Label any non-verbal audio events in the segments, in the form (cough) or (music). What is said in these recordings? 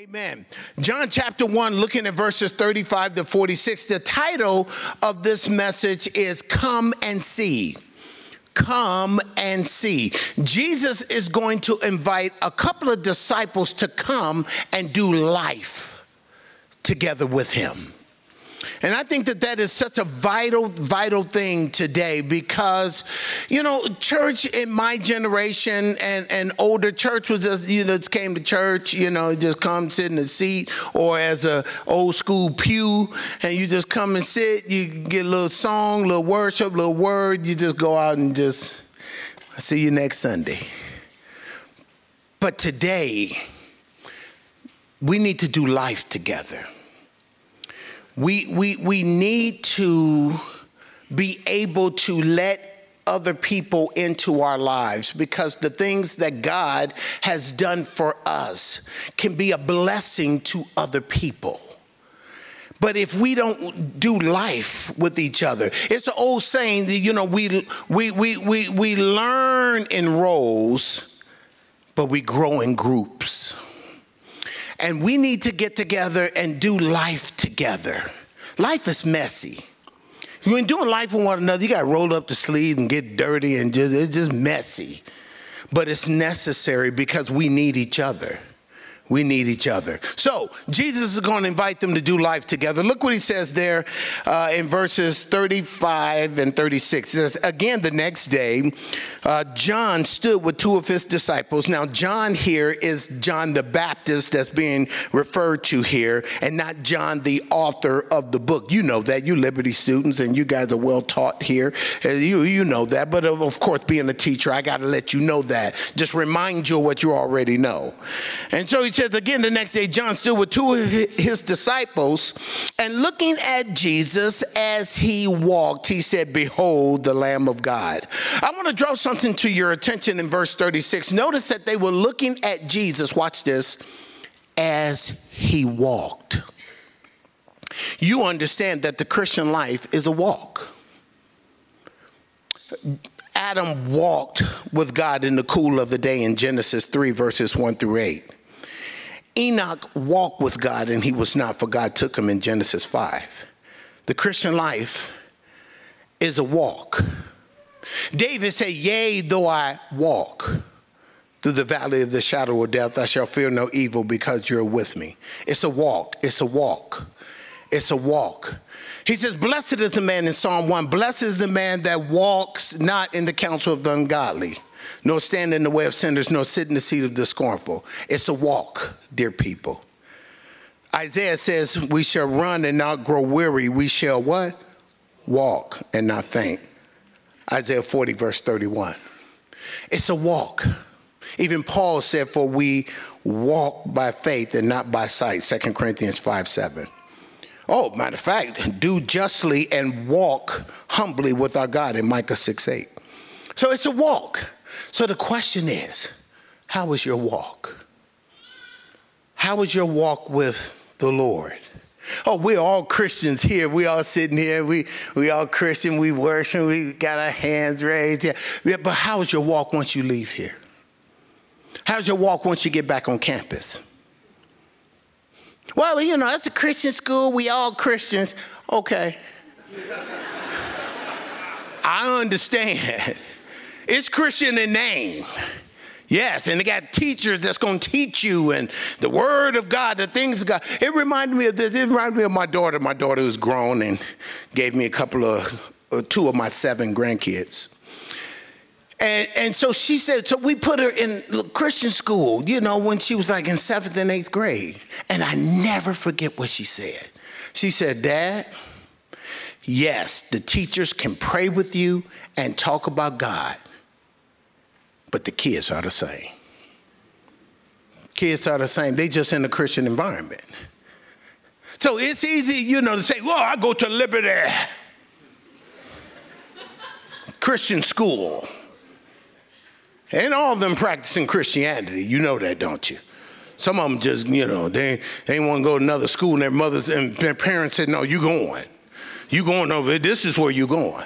Amen. John chapter 1, looking at verses 35 to 46. The title of this message is Come and See. Come and see. Jesus is going to invite a couple of disciples to come and do life together with him. And I think that that is such a vital, vital thing today because, you know, church in my generation and, and older church was just, you know, just came to church, you know, just come sit in a seat or as a old school pew and you just come and sit, you get a little song, little worship, little word, you just go out and just, i see you next Sunday. But today, we need to do life together we, we, we need to be able to let other people into our lives because the things that God has done for us can be a blessing to other people. But if we don't do life with each other, it's an old saying that, you know, we, we, we, we, we learn in roles, but we grow in groups. And we need to get together and do life together. Life is messy. When doing life with one another, you got to roll up the sleeve and get dirty and just, it's just messy. But it's necessary because we need each other. We need each other. So, Jesus is going to invite them to do life together. Look what he says there uh, in verses 35 and 36. He says, Again, the next day, uh, John stood with two of his disciples. Now, John here is John the Baptist that's being referred to here, and not John, the author of the book. You know that. You Liberty students, and you guys are well taught here. Uh, you, you know that. But of course, being a teacher, I got to let you know that. Just remind you of what you already know. And so he says again the next day, John stood with two of his disciples, and looking at Jesus as he walked, he said, Behold the Lamb of God. I want to draw something to your attention in verse 36. Notice that they were looking at Jesus, watch this, as he walked. You understand that the Christian life is a walk. Adam walked with God in the cool of the day in Genesis 3, verses 1 through 8. Enoch walked with God and he was not, for God took him in Genesis 5. The Christian life is a walk. David said, Yea, though I walk through the valley of the shadow of death, I shall fear no evil because you're with me. It's a walk. It's a walk. It's a walk. He says, Blessed is the man in Psalm 1. Blessed is the man that walks not in the counsel of the ungodly nor stand in the way of sinners, nor sit in the seat of the scornful. It's a walk, dear people. Isaiah says, We shall run and not grow weary. We shall what? Walk and not faint. Isaiah 40, verse 31. It's a walk. Even Paul said, For we walk by faith and not by sight. 2 Corinthians 5 7. Oh, matter of fact, do justly and walk humbly with our God in Micah 6 8. So it's a walk. So the question is how was your walk? How was your walk with the Lord? Oh, we're all Christians here. We all sitting here. We we all Christian. We worship. We got our hands raised. Yeah. yeah. But how's your walk once you leave here? How's your walk once you get back on campus? Well, you know, that's a Christian school. We all Christians. Okay. (laughs) I understand. It's Christian in name. Yes, and they got teachers that's going to teach you and the word of God, the things of God. It reminded me of this. It reminded me of my daughter. My daughter was grown and gave me a couple of, uh, two of my seven grandkids. And, and so she said, so we put her in Christian school, you know, when she was like in seventh and eighth grade. And I never forget what she said. She said, Dad, yes, the teachers can pray with you and talk about God but the kids are the same. Kids are the same, they just in a Christian environment. So it's easy, you know, to say, well, I go to Liberty Christian school. And all of them practicing Christianity. You know that, don't you? Some of them just, you know, they, they want to go to another school and their mothers and their parents said, no, you going. You going over, this is where you going.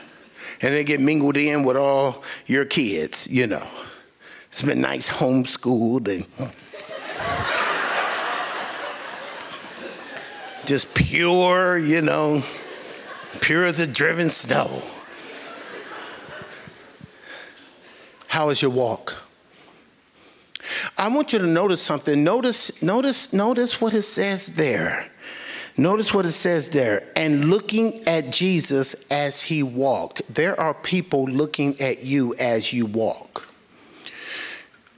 And they get mingled in with all your kids, you know. It's been nice homeschooled and just pure, you know, pure as a driven snow. How is your walk? I want you to notice something. Notice, notice, notice what it says there. Notice what it says there. And looking at Jesus as he walked. There are people looking at you as you walk.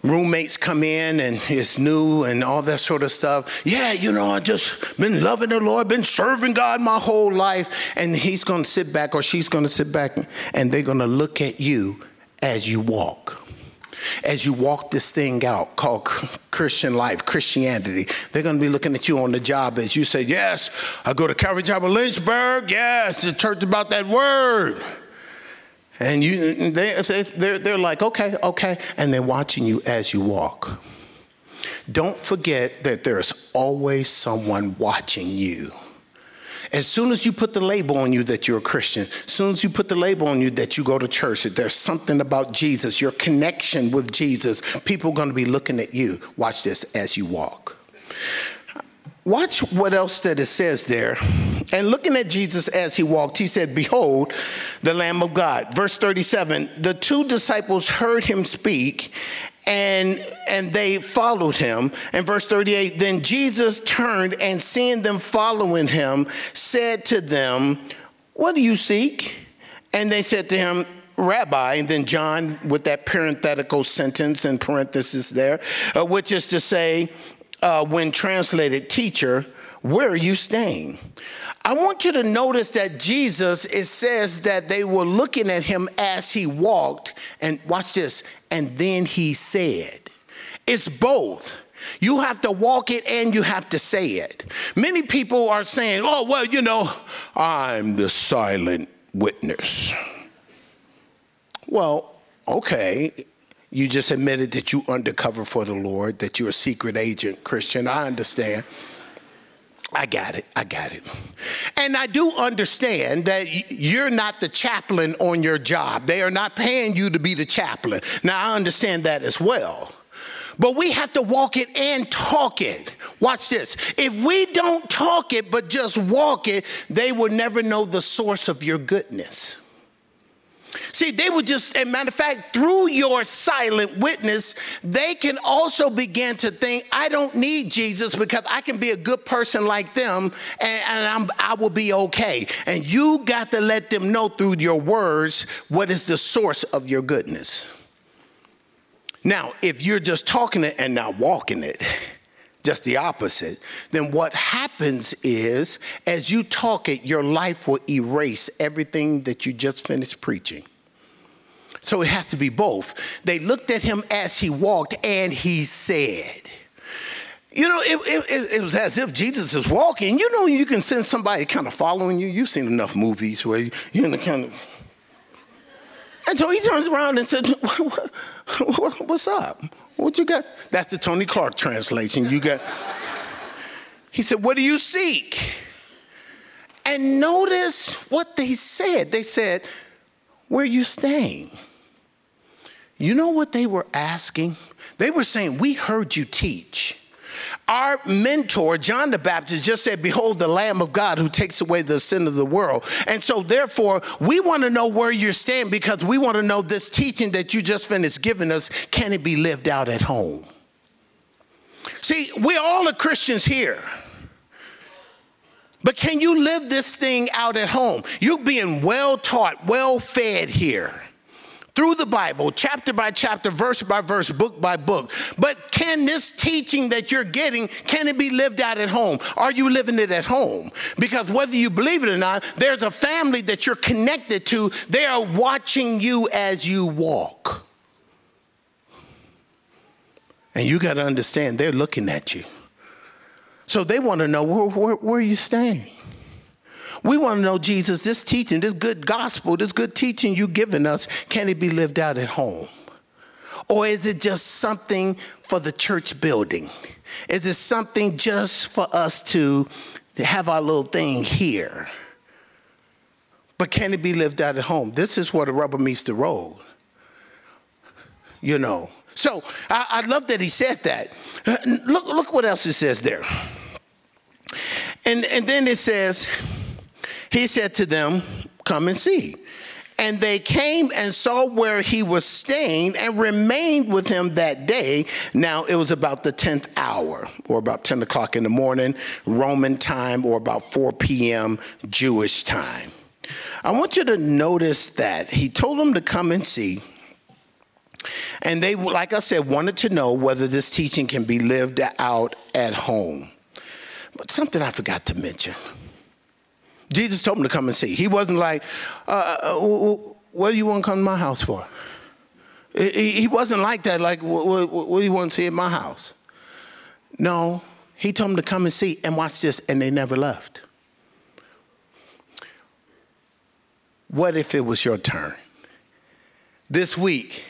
Roommates come in and it's new and all that sort of stuff. Yeah, you know, I just been loving the Lord, been serving God my whole life. And he's going to sit back or she's going to sit back and they're going to look at you as you walk as you walk this thing out called Christian life, Christianity. They're going to be looking at you on the job as you say, Yes, I go to Calvary Chapel Lynchburg. Yes, the church about that word. And you, they, they're, they're like, okay, okay. And they're watching you as you walk. Don't forget that there's always someone watching you. As soon as you put the label on you that you're a Christian, as soon as you put the label on you that you go to church, that there's something about Jesus, your connection with Jesus, people are going to be looking at you. Watch this as you walk. Watch what else that it says there. And looking at Jesus as he walked, he said, Behold, the Lamb of God. Verse 37 The two disciples heard him speak, and and they followed him and verse 38 then jesus turned and seeing them following him said to them what do you seek and they said to him rabbi and then john with that parenthetical sentence and parenthesis there uh, which is to say uh, when translated teacher where are you staying I want you to notice that Jesus, it says that they were looking at him as he walked, and watch this, and then he said, It's both. You have to walk it and you have to say it. Many people are saying, Oh, well, you know, I'm the silent witness. Well, okay. You just admitted that you undercover for the Lord, that you're a secret agent, Christian. I understand. I got it. I got it. And I do understand that you're not the chaplain on your job. They are not paying you to be the chaplain. Now, I understand that as well. But we have to walk it and talk it. Watch this. If we don't talk it, but just walk it, they will never know the source of your goodness. See, they would just, a matter of fact, through your silent witness, they can also begin to think, I don't need Jesus because I can be a good person like them and, and i will be okay. And you got to let them know through your words what is the source of your goodness. Now, if you're just talking it and not walking it, (laughs) just the opposite, then what happens is as you talk it, your life will erase everything that you just finished preaching. So it has to be both. They looked at him as he walked and he said, you know, it, it, it, was as if Jesus is walking. You know, you can send somebody kind of following you. You've seen enough movies where you're in the kind of. And so he turns around and said, (laughs) What's up? What you got? That's the Tony Clark translation. You got. He said, What do you seek? And notice what they said. They said, Where are you staying? You know what they were asking? They were saying, We heard you teach. Our mentor, John the Baptist, just said, Behold, the Lamb of God who takes away the sin of the world. And so, therefore, we want to know where you're staying because we want to know this teaching that you just finished giving us can it be lived out at home? See, we're all the Christians here. But can you live this thing out at home? You're being well taught, well fed here through the Bible, chapter by chapter, verse by verse, book by book. But can this teaching that you're getting, can it be lived out at home? Are you living it at home? Because whether you believe it or not, there's a family that you're connected to. They are watching you as you walk. And you got to understand, they're looking at you. So they want to know where, where, where are you staying? We want to know, Jesus, this teaching, this good gospel, this good teaching you've given us, can it be lived out at home? Or is it just something for the church building? Is it something just for us to have our little thing here? But can it be lived out at home? This is where the rubber meets the road. You know. So I, I love that he said that. Look, look what else it says there. And, and then it says, He said to them, Come and see. And they came and saw where he was staying and remained with him that day. Now it was about the 10th hour, or about 10 o'clock in the morning, Roman time, or about 4 p.m. Jewish time. I want you to notice that he told them to come and see. And they, like I said, wanted to know whether this teaching can be lived out at home. But something I forgot to mention. Jesus told him to come and see. He wasn't like, uh, uh, uh what do you want to come to my house for? He wasn't like that, like, what, do you want to see at my house? No, he told him to come and see, and watch this, and they never left. What if it was your turn? This week,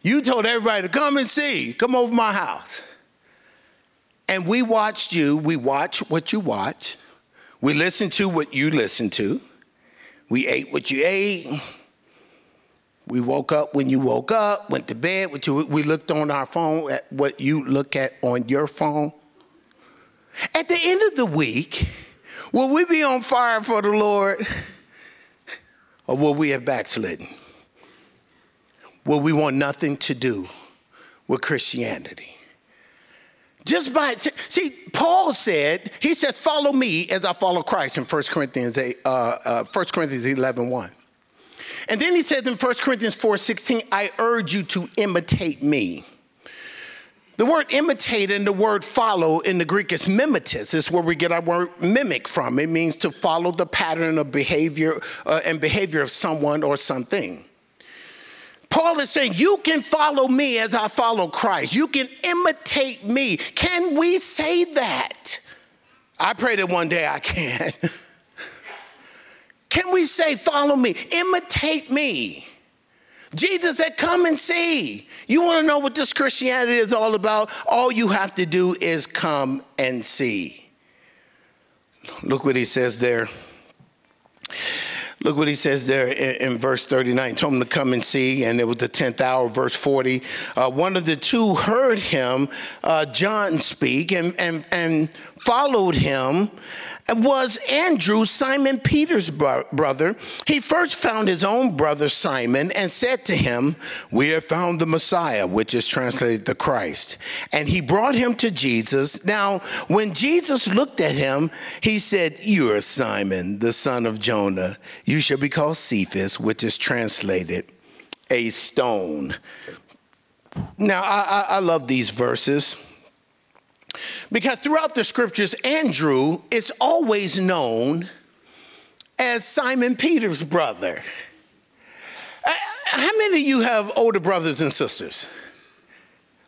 you told everybody to come and see, come over my house. And we watched you, we watch what you watch, we listened to what you listened to, we ate what you ate. We woke up when you woke up, went to bed. You, we looked on our phone at what you look at on your phone. At the end of the week, will we be on fire for the Lord? Or will we have backslidden? Will we want nothing to do with Christianity? Just by, see, Paul said, he says, follow me as I follow Christ in 1 Corinthians, 8, uh, uh, 1 Corinthians 11, 1. And then he says in 1 Corinthians 4, 16, I urge you to imitate me. The word imitate and the word follow in the Greek is mimetis. Is where we get our word mimic from. It means to follow the pattern of behavior uh, and behavior of someone or something. Paul is saying, You can follow me as I follow Christ. You can imitate me. Can we say that? I pray that one day I can. (laughs) can we say, Follow me, imitate me? Jesus said, Come and see. You want to know what this Christianity is all about? All you have to do is come and see. Look what he says there. Look what he says there in, in, verse 39. He told him to come and see, and it was the 10th hour, verse 40. Uh, one of the two heard him, uh, John, speak and, and, and followed him was Andrew, Simon Peter's brother. He first found his own brother Simon and said to him, We have found the Messiah, which is translated the Christ. And he brought him to Jesus. Now, when Jesus looked at him, he said, You are Simon, the son of Jonah. You shall be called Cephas, which is translated a stone. Now, I, I, I love these verses because throughout the scriptures, Andrew is always known as Simon Peter's brother. Uh, how many of you have older brothers and sisters?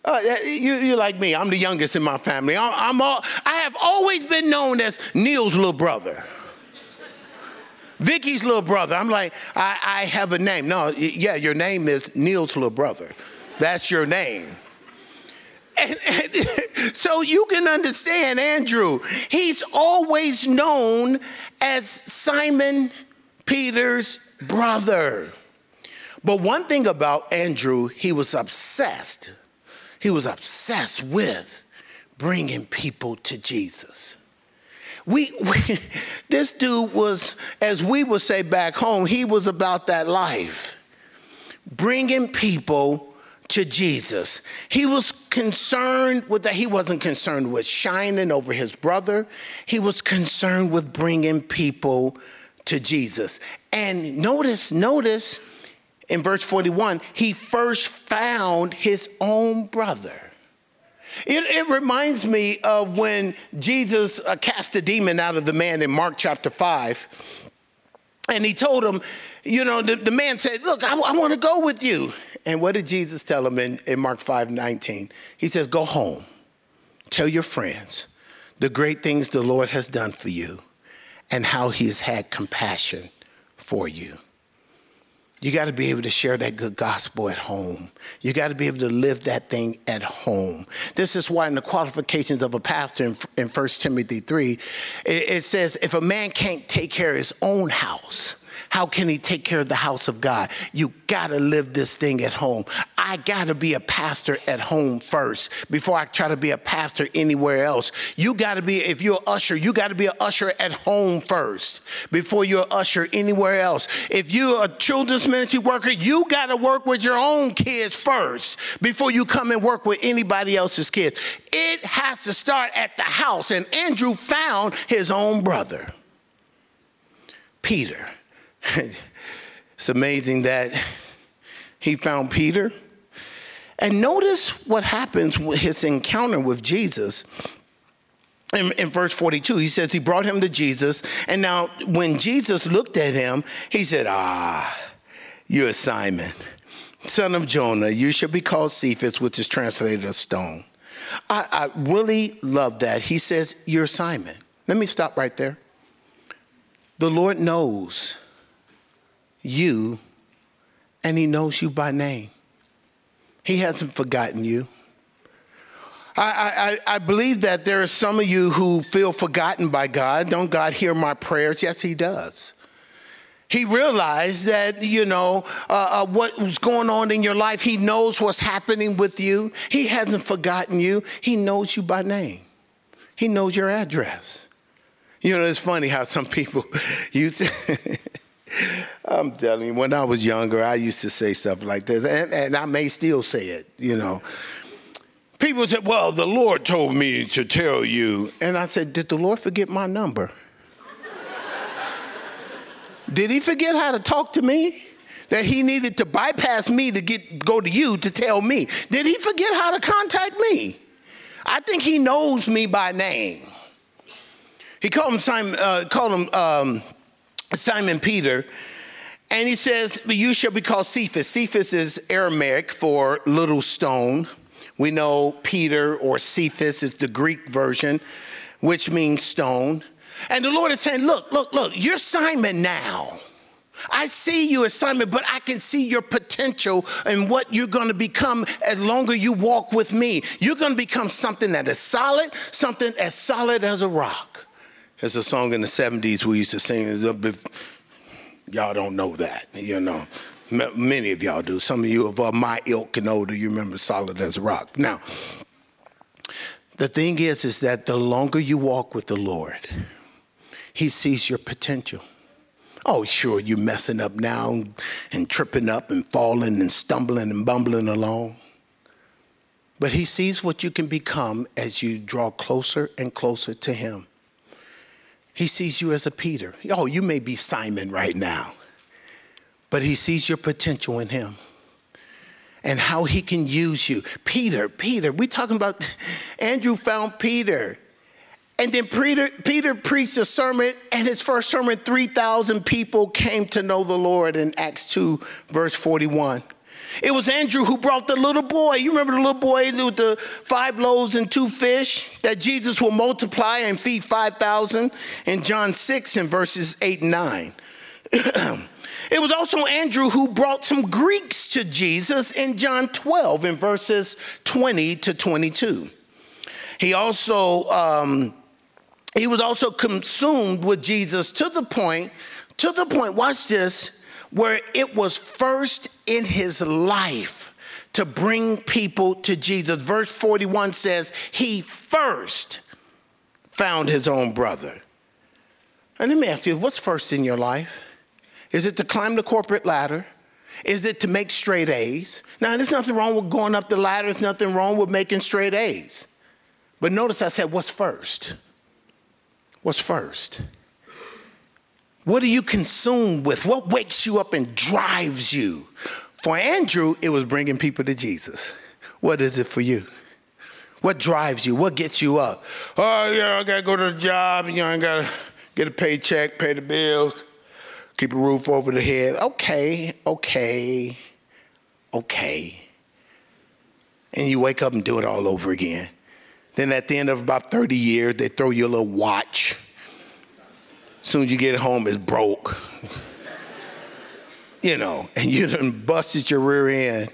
Uh, you, you're like me. I'm the youngest in my family. I'm all, I have always been known as Neil's little brother. Vicky's little brother. I'm like, I, I have a name. No, yeah, your name is Neil's little brother. That's your name. And, and, (laughs) so you can understand Andrew. He's always known as Simon Peter's brother. But one thing about Andrew, he was obsessed. He was obsessed with bringing people to Jesus. We, we, (laughs) this dude was, as we would say back home, he was about that life, bringing people to Jesus. He was concerned with that. He wasn't concerned with shining over his brother. He was concerned with bringing people to Jesus. And notice, notice in verse 41, he first found his own brother. It, it, reminds me of when Jesus uh, cast a demon out of the man in Mark chapter 5. And he told him, you know, the, the man said, Look, I, I want to go with you. And what did Jesus tell him in, in Mark 5 19? He says, Go home, tell your friends the great things the Lord has done for you and how he has had compassion for you. You got to be able to share that good gospel at home. You got to be able to live that thing at home. This is why, in the qualifications of a pastor in, in 1 Timothy 3, it, it says if a man can't take care of his own house, How can he take care of the house of God? You gotta live this thing at home. I gotta be a pastor at home first before I try to be a pastor anywhere else. You gotta be, if you're an usher, you gotta be an usher at home first before you're an usher anywhere else. If you're a children's ministry worker, you gotta work with your own kids first before you come and work with anybody else's kids. It has to start at the house. And Andrew found his own brother, Peter. (laughs) it's amazing that he found Peter. And notice what happens with his encounter with Jesus. In, in, verse 42, he says he brought him to Jesus. And now, when Jesus looked at him, he said, Ah, you're Simon, son of Jonah. You shall be called Cephas, which is translated a stone. I, I really love that. He says, You're Simon. Let me stop right there. The Lord knows you, and He knows you by name. He hasn't forgotten you. I, I, I, believe that there are some of you who feel forgotten by God. Don't God hear my prayers? Yes, He does. He realized that, you know, uh, uh, what was going on in your life. He knows what's happening with you. He hasn't forgotten you. He knows you by name, He knows your address. You know, it's funny how some people (laughs) use. (laughs) (laughs) I'm telling you, when I was younger, I used to say stuff like this, and, and I may still say it, you know. People said, Well, the Lord told me to tell you. And I said, Did the Lord forget my number? (laughs) Did he forget how to talk to me? That he needed to bypass me to get go to you to tell me. Did he forget how to contact me? I think he knows me by name. He called him Simon, uh, called him um, Simon Peter, and he says, "You shall be called Cephas." Cephas is Aramaic for little stone. We know Peter or Cephas is the Greek version, which means stone. And the Lord is saying, Look, look, look, you're Simon now. I see you as Simon, but I can see your potential and what you're going to become as longer you walk with me. You're going to become something that is solid, something as solid as a rock. There's a song in the 70s we used to sing. Y'all don't know that, you know. Many of y'all do. Some of you of uh, my ilk and older, you remember solid as rock. Now, the thing is, is that the longer you walk with the Lord, he sees your potential. Oh, sure, you're messing up now and tripping up and falling and stumbling and bumbling along. But he sees what you can become as you draw closer and closer to him. He sees you as a Peter. Oh, you may be Simon right now, but he sees your potential in him and how he can use you. Peter, Peter, we talking about (laughs) Andrew found Peter. And then Peter, Peter preached a sermon, and his first sermon, 3,000 people came to know the Lord in Acts 2, verse 41. It was Andrew who brought the little boy. You remember the little boy with the five loaves and two fish that Jesus will multiply and feed 5,000 in John 6 and verses 8 and 9. (clears throat) it was also Andrew who brought some Greeks to Jesus in John 12 in verses 20 to 22. He also um, he was also consumed with Jesus to the point, to the point, watch this, where it was first in his life to bring people to Jesus. Verse 41 says, He first found his own brother. And let me ask you, what's first in your life? Is it to climb the corporate ladder? Is it to make straight A's? Now, there's nothing wrong with going up the ladder, there's nothing wrong with making straight A's. But notice I said, what's first? What's first? What are you consumed with? What wakes you up and drives you? For Andrew, it was bringing people to Jesus. What is it for you? What drives you? What gets you up? Oh, yeah, I gotta go to the job. You know, I gotta get a paycheck, pay the bills, keep a roof over the head. Okay, okay, okay. And you wake up and do it all over again. Then at the end of about 30 years, they throw you a little watch. Soon as you get home, it's broke. you know, and you done busted your rear end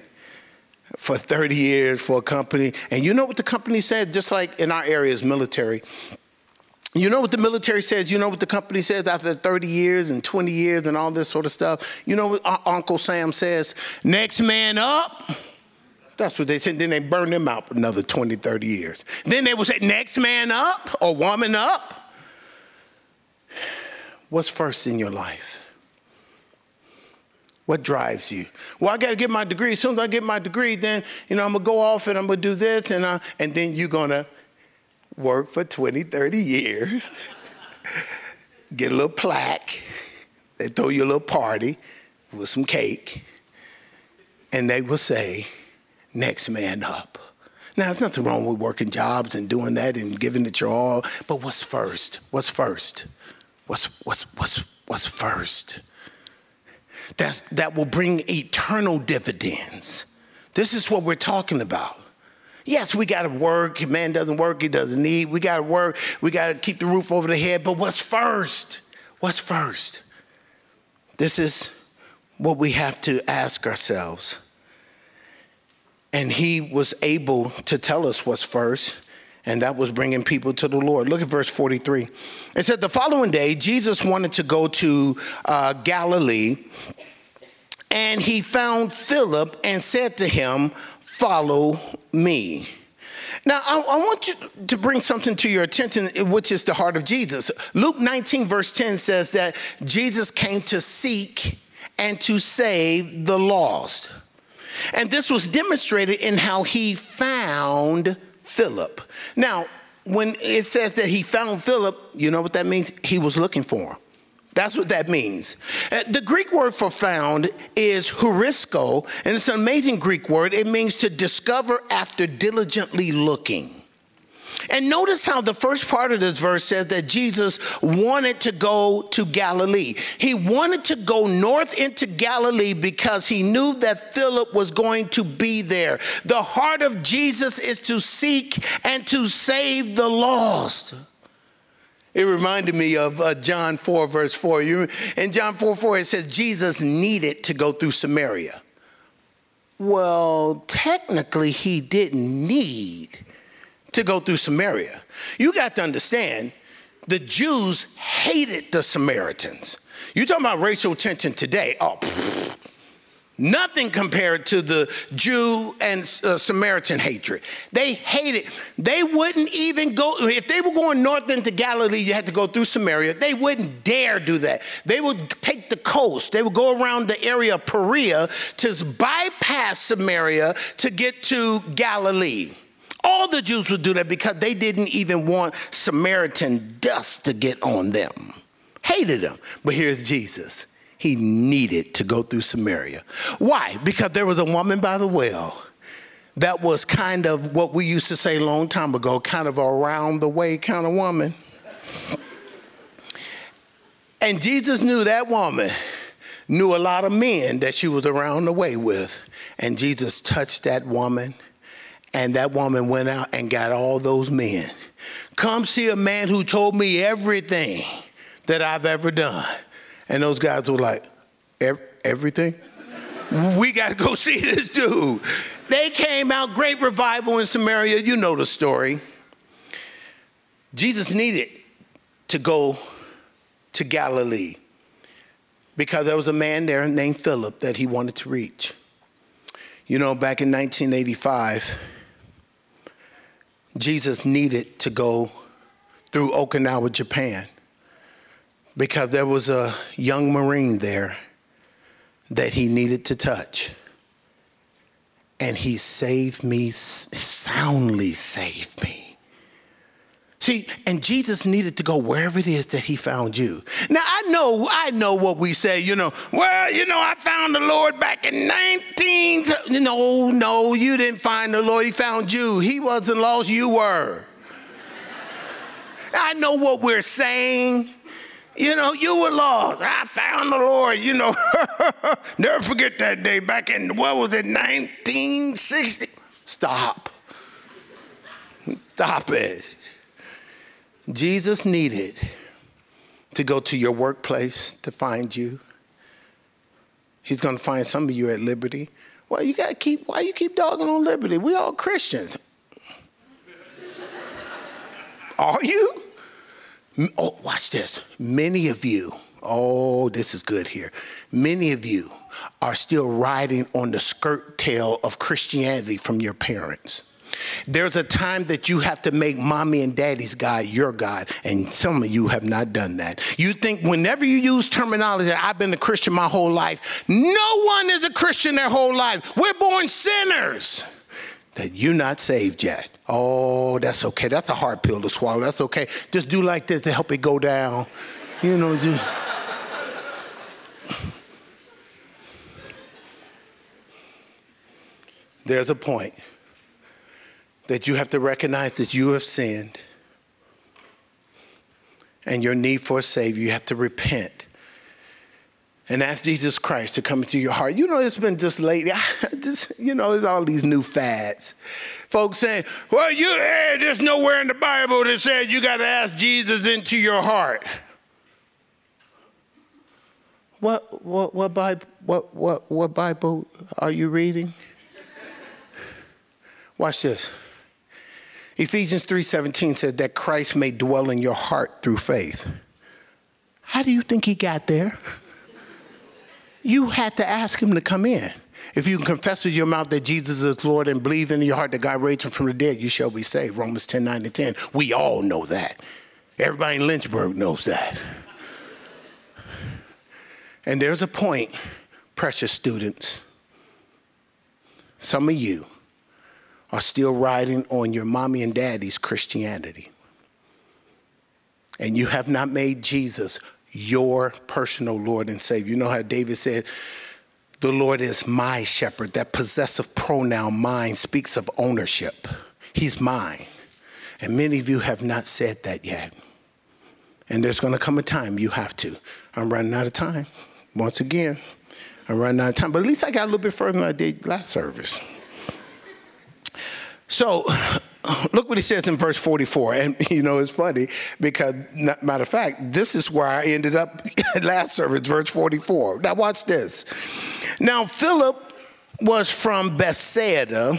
for 30 years for a company. And you know what the company said, just like in our area is military. You know what the military says? You know what the company says after 30 years and 20 years and all this sort of stuff? You know what Uncle Sam says? Next man up. That's what they said. Then they burn them out for another 20, 30 years. Then they would say, next man up or woman up. What's first in your life? What drives you? Well, I got to get my degree. As soon as I get my degree, then, you know, I'm going to go off and I'm going to do this. And, uh, and then you're going to work for 20, 30 years, (laughs) get a little plaque. They throw you a little party with some cake. And they will say, next man up. Now, there's nothing wrong with working jobs and doing that and giving it your all, but what's first? What's first? What's, what's, what's, what's first? That's, that will bring eternal dividends. This is what we're talking about. Yes, we got to work. Man doesn't work, he doesn't need. We got to work. We got to keep the roof over the head. But what's first? What's first? This is what we have to ask ourselves. And he was able to tell us what's first, and that was bringing people to the Lord. Look at verse 43. It said, The following day, Jesus wanted to go to uh, Galilee, and he found Philip and said to him, Follow me. Now, I, I, want you to bring something to your attention, which is the heart of Jesus. Luke 19, verse 10 says that Jesus came to seek and to save the lost. And this was demonstrated in how he found Philip. Now, when it says that he found Philip, you know what that means? He was looking for him. That's what that means. Uh, the Greek word for found is horisko, and it's an amazing Greek word. It means to discover after diligently looking. And notice how the first part of this verse says that Jesus wanted to go to Galilee. He wanted to go north into Galilee because he knew that Philip was going to be there. The heart of Jesus is to seek and to save the lost. It reminded me of uh, John 4, verse 4. You, in John 4 4, it says Jesus needed to go through Samaria. Well, technically, he didn't need to go through Samaria. You got to understand, the Jews hated the Samaritans. You talking about racial tension today? Oh, pfft, nothing compared to the Jew and uh, Samaritan hatred. They hated. They wouldn't even go if they were going north into Galilee. You had to go through Samaria. They wouldn't dare do that. They would take the coast. They would go around the area of Perea to bypass Samaria to get to Galilee. All the Jews would do that because they didn't even want Samaritan dust to get on them. Hated them. But here's Jesus. He needed to go through Samaria. Why? Because there was a woman by the well that was kind of what we used to say a long time ago, kind of around the way kind of woman. And Jesus knew that woman knew a lot of men that she was around the way with. And Jesus touched that woman and that woman went out and got all those men. Come see a man who told me everything that I've ever done. And those guys were like, everything? we got to go (laughs) see this dude. They came out, great revival in Samaria. You know the story. Jesus needed to go to Galilee because there was a man there named Philip that he wanted to reach. You know, back in 1985, Jesus needed to go through Okinawa, Japan, because there was a young Marine there that he needed to touch. And he saved me, soundly saved me. See, and Jesus needed to go wherever it is that he found you. Now I know, I know what we say, you know, well, you know, I found the Lord back in 19. No, no, you didn't find the Lord, he found you. He wasn't lost, you were. I know what we're saying. You know, you were lost. I found the Lord, you know. (laughs) Never forget that day back in, what was it, 1960? Stop. Stop it. Jesus needed to go to your workplace to find you. He's going to find some of you at Liberty. Well, you got to keep, why you keep dogging on Liberty? We all Christians. (laughs) Are you? Oh, watch this. Many of you, oh, this is good here. Many of you are still riding on the skirt tail of Christianity from your parents. There's a time that you have to make mommy and daddy's God your God, and some of you have not done that. You think whenever you use terminology, I've been a Christian my whole life, no one is a Christian their whole life. We're born sinners. That you're not saved yet. Oh, that's okay. That's a hard pill to swallow. That's okay. Just do like this to help it go down. You know, just. There's a point that you have to recognize that you have sinned and your need for a Savior. You have to repent and ask Jesus Christ to come into your heart. You know, it's been just lately, (laughs) just, you know, there's all these new fads. Folks saying, well, you, hey, there's nowhere in the Bible that says you got to ask Jesus into your heart. What, what, what, Bible, what, what, what Bible are you reading? Watch this. Ephesians 3:17 says that Christ may dwell in your heart through faith. How do you think he got there? You had to ask him to come in. If you can confess with your mouth that Jesus is Lord and believe in your heart that God raised him from the dead, you shall be saved. Romans 10, 9 to 10. We all know that. Everybody in Lynchburg knows that. And there's a point, precious students, some of you are still riding on your mommy and daddy's Christianity. And you have not made Jesus your personal Lord and Savior. You know how David said, The Lord is my shepherd. That possessive pronoun, mine, speaks of ownership. He's mine. And many of you have not said that yet. And there's going to come a time you have to. I'm running out of time. Once again, I'm running out of time. But at least I got a little bit further than I did last service. So, (sighs) look what he says in verse 44. And, (laughs) you know, it's funny because, matter of fact, this is where I ended up (laughs) last service, verse 44. Now, watch this. Now, Philip was from Bethsaida,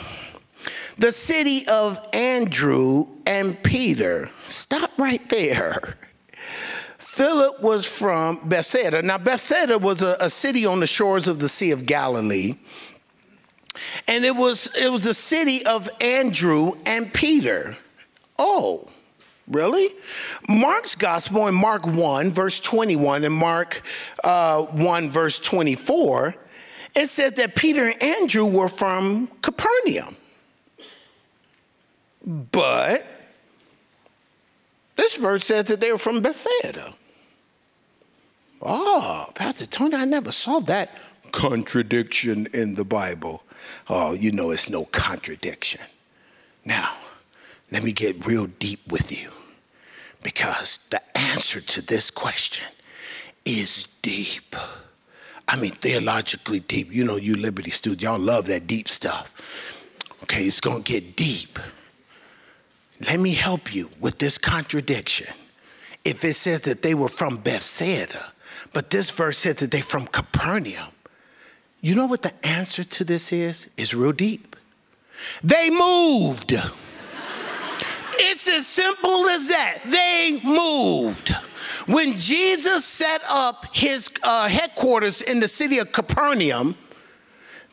the city of Andrew and Peter. Stop right there. (laughs) Philip was from Bethsaida. Now, Bethsaida was a, a city on the shores of the Sea of Galilee and it was it was the city of Andrew and Peter. Oh, really? Mark's gospel in Mark 1, verse 21, and Mark uh, 1, verse 24, it says that Peter and Andrew were from Capernaum. But this verse says that they were from Bethsaida. Oh, Pastor Tony, I never saw that contradiction in the Bible. Oh, you know it's no contradiction. Now, let me get real deep with you because the answer to this question is deep. I mean, theologically deep. You know, you Liberty students, y'all love that deep stuff. Okay, it's gonna get deep. Let me help you with this contradiction. If it says that they were from Bethsaida, but this verse says that they're from Capernaum, you know what the answer to this is? It's real deep. They moved. it's as simple as that. They moved. When Jesus set up his uh, headquarters in the city of Capernaum,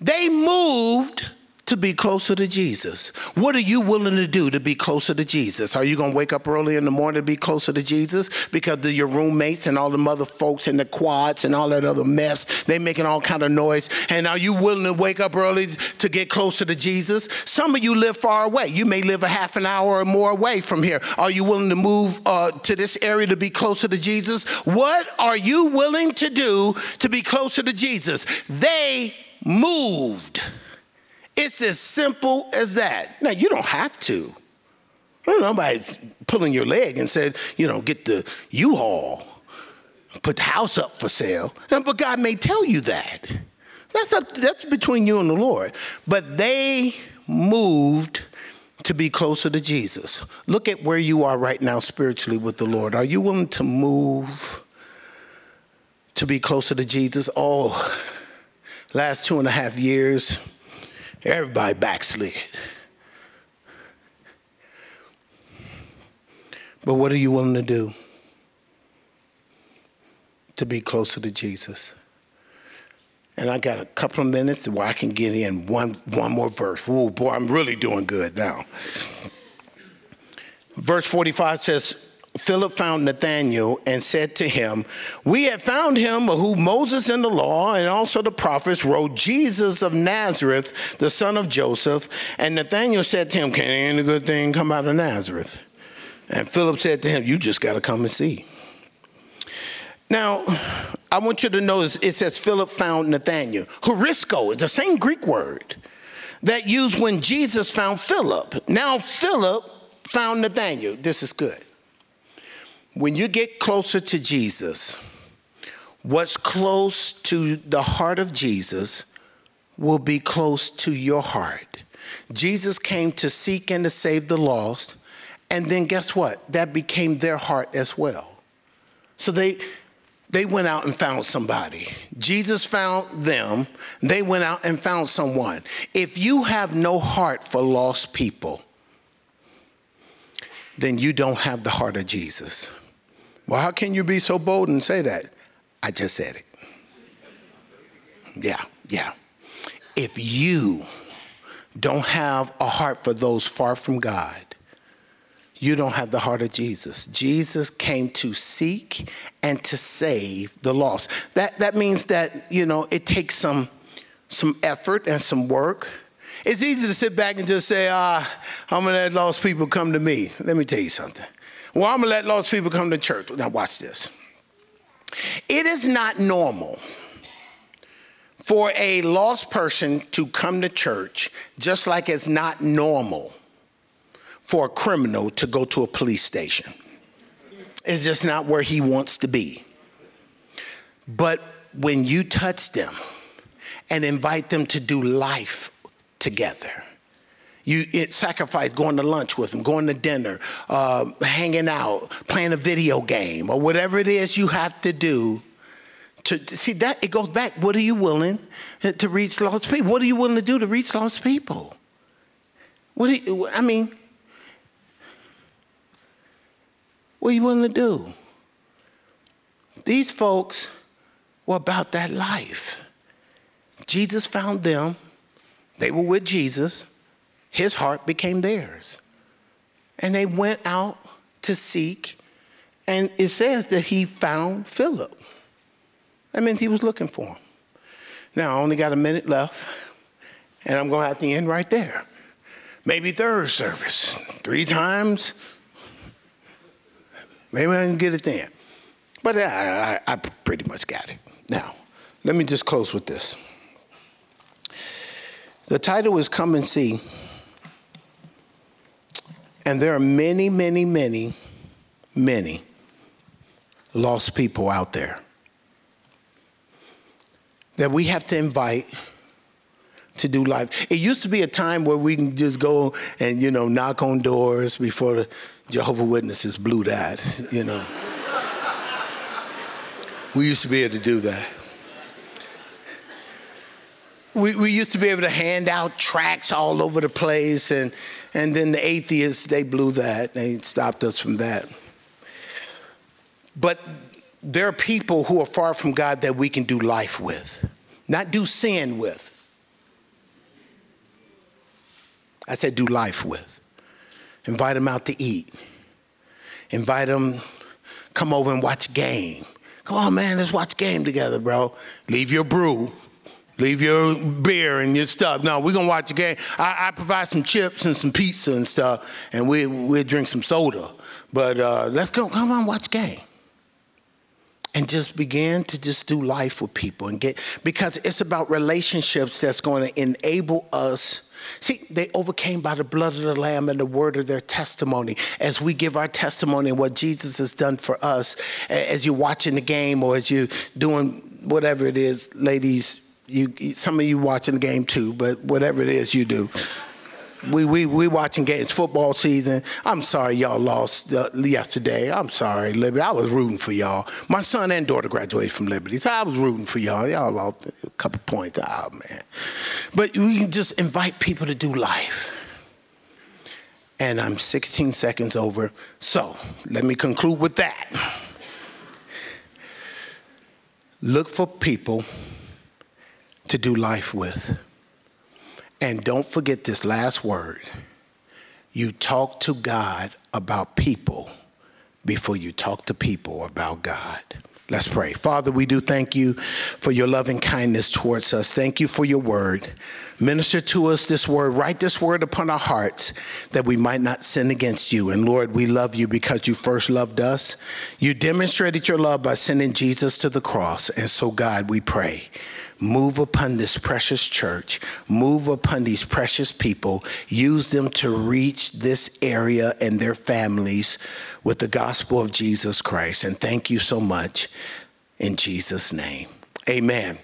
they moved to be closer to Jesus. What are you willing to do to be closer to Jesus? Are you going to wake up early in the morning to be closer to Jesus because of your roommates and all the other folks in the quads and all that other mess? They making all kind of noise. And are you willing to wake up early to get closer to Jesus? Some of you live far away. You may live a half an hour or more away from here. Are you willing to move uh, to this area to be closer to Jesus? What are you willing to do to be closer to Jesus? They moved. It's as simple as that. Now, you don't have to. Nobody's pulling your leg and said, you know, get the U-Haul, put the house up for sale. But God may tell you that. That's, up, that's between you and the Lord. But they moved to be closer to Jesus. Look at where you are right now spiritually with the Lord. Are you willing to move to be closer to Jesus? Oh, last two and a half years, Everybody backslid. But what are you willing to do to be closer to Jesus? And I got a couple of minutes where I can get in one, one more verse. Oh boy, I'm really doing good now. Verse 45 says, Philip found Nathanael and said to him, We have found him who Moses in the law and also the prophets wrote, Jesus of Nazareth, the son of Joseph. And Nathanael said to him, Can any good thing come out of Nazareth? And Philip said to him, You just got to come and see. Now, I want you to notice it says Philip found Nathanael. Horisko is the same Greek word that used when Jesus found Philip. Now, Philip found Nathanael. This is good. When you get closer to Jesus, what's close to the heart of Jesus will be close to your heart. Jesus came to seek and to save the lost, and then guess what? That became their heart as well. So they they went out and found somebody. Jesus found them. They went out and found someone. If you have no heart for lost people, then you don't have the heart of Jesus. Well, how can you be so bold and say that? I just said it. Yeah, yeah. If you don't have a heart for those far from God, you don't have the heart of Jesus. Jesus came to seek and to save the lost. That, that means that, you know, it takes some, some effort and some work. It's easy to sit back and just say, ah, I'm gonna let lost people come to me. Let me tell you something. Well, I'm gonna let lost people come to church. Now, watch this. It is not normal for a lost person to come to church, just like it's not normal for a criminal to go to a police station. It's just not where he wants to be. But when you touch them and invite them to do life together, you it, sacrifice going to lunch with them, going to dinner, uh, hanging out, playing a video game, or whatever it is you have to do. To, see that it goes back. What are you willing to reach lost people? What are you willing to do to reach lost people? What you, I mean? What are you willing to do? These folks were about that life. Jesus found them. They were with Jesus his heart became theirs. And they went out to seek, and it says that he found Philip. That means he was looking for him. Now, I only got a minute left, and I'm going to have to end right there. Maybe third service, three times. Maybe I can get it then. But I, I, I pretty much got it. Now, let me just close with this. The title is Come and See. And there are many, many, many, many lost people out there that we have to invite to do life. It used to be a time where we can just go and, you know, knock on doors before the Jehovah Witnesses blew that, you know. we used to be able to do that. We, we used to be able to hand out tracts all over the place and and then the atheists, they blew that. They stopped us from that. But there are people who are far from God that we can do life with, not do sin with. I said do life with. Invite them out to eat. Invite them, come over and watch game. Come on, man, let's watch game together, bro. Leave your brew Leave your beer and your stuff. No, we're gonna watch the game. I, I, provide some chips and some pizza and stuff, and we we'll drink some soda. But uh, let's go. Come on, watch game. And just begin to just do life with people and get because it's about relationships that's going to enable us. See, they overcame by the blood of the Lamb and the word of their testimony. As we give our testimony and what Jesus has done for us, as you're watching the game or as you're doing whatever it is, ladies, you, some of you watching the game too, but whatever it is you do. We, we, we watching games, football season. I'm sorry y'all lost uh, yesterday. I'm sorry, Liberty. I was rooting for y'all. My son and daughter graduated from Liberty, so I was rooting for y'all. Y'all lost a couple points. Oh, man. But we can just invite people to do life. And I'm 16 seconds over. So let me conclude with that. Look for people to do life with. And don't forget this last word. You talk to God about people before you talk to people about God. Let's pray. Father, we do thank you for your loving kindness towards us. Thank you for your word. Minister to us this word. Write this word upon our hearts that we might not sin against you. And Lord, we love you because you first loved us. You demonstrated your love by sending Jesus to the cross. And so, God, we pray Move upon this precious church. Move upon these precious people. Use them to reach this area and their families with the gospel of Jesus Christ. And thank you so much in Jesus' name. Amen.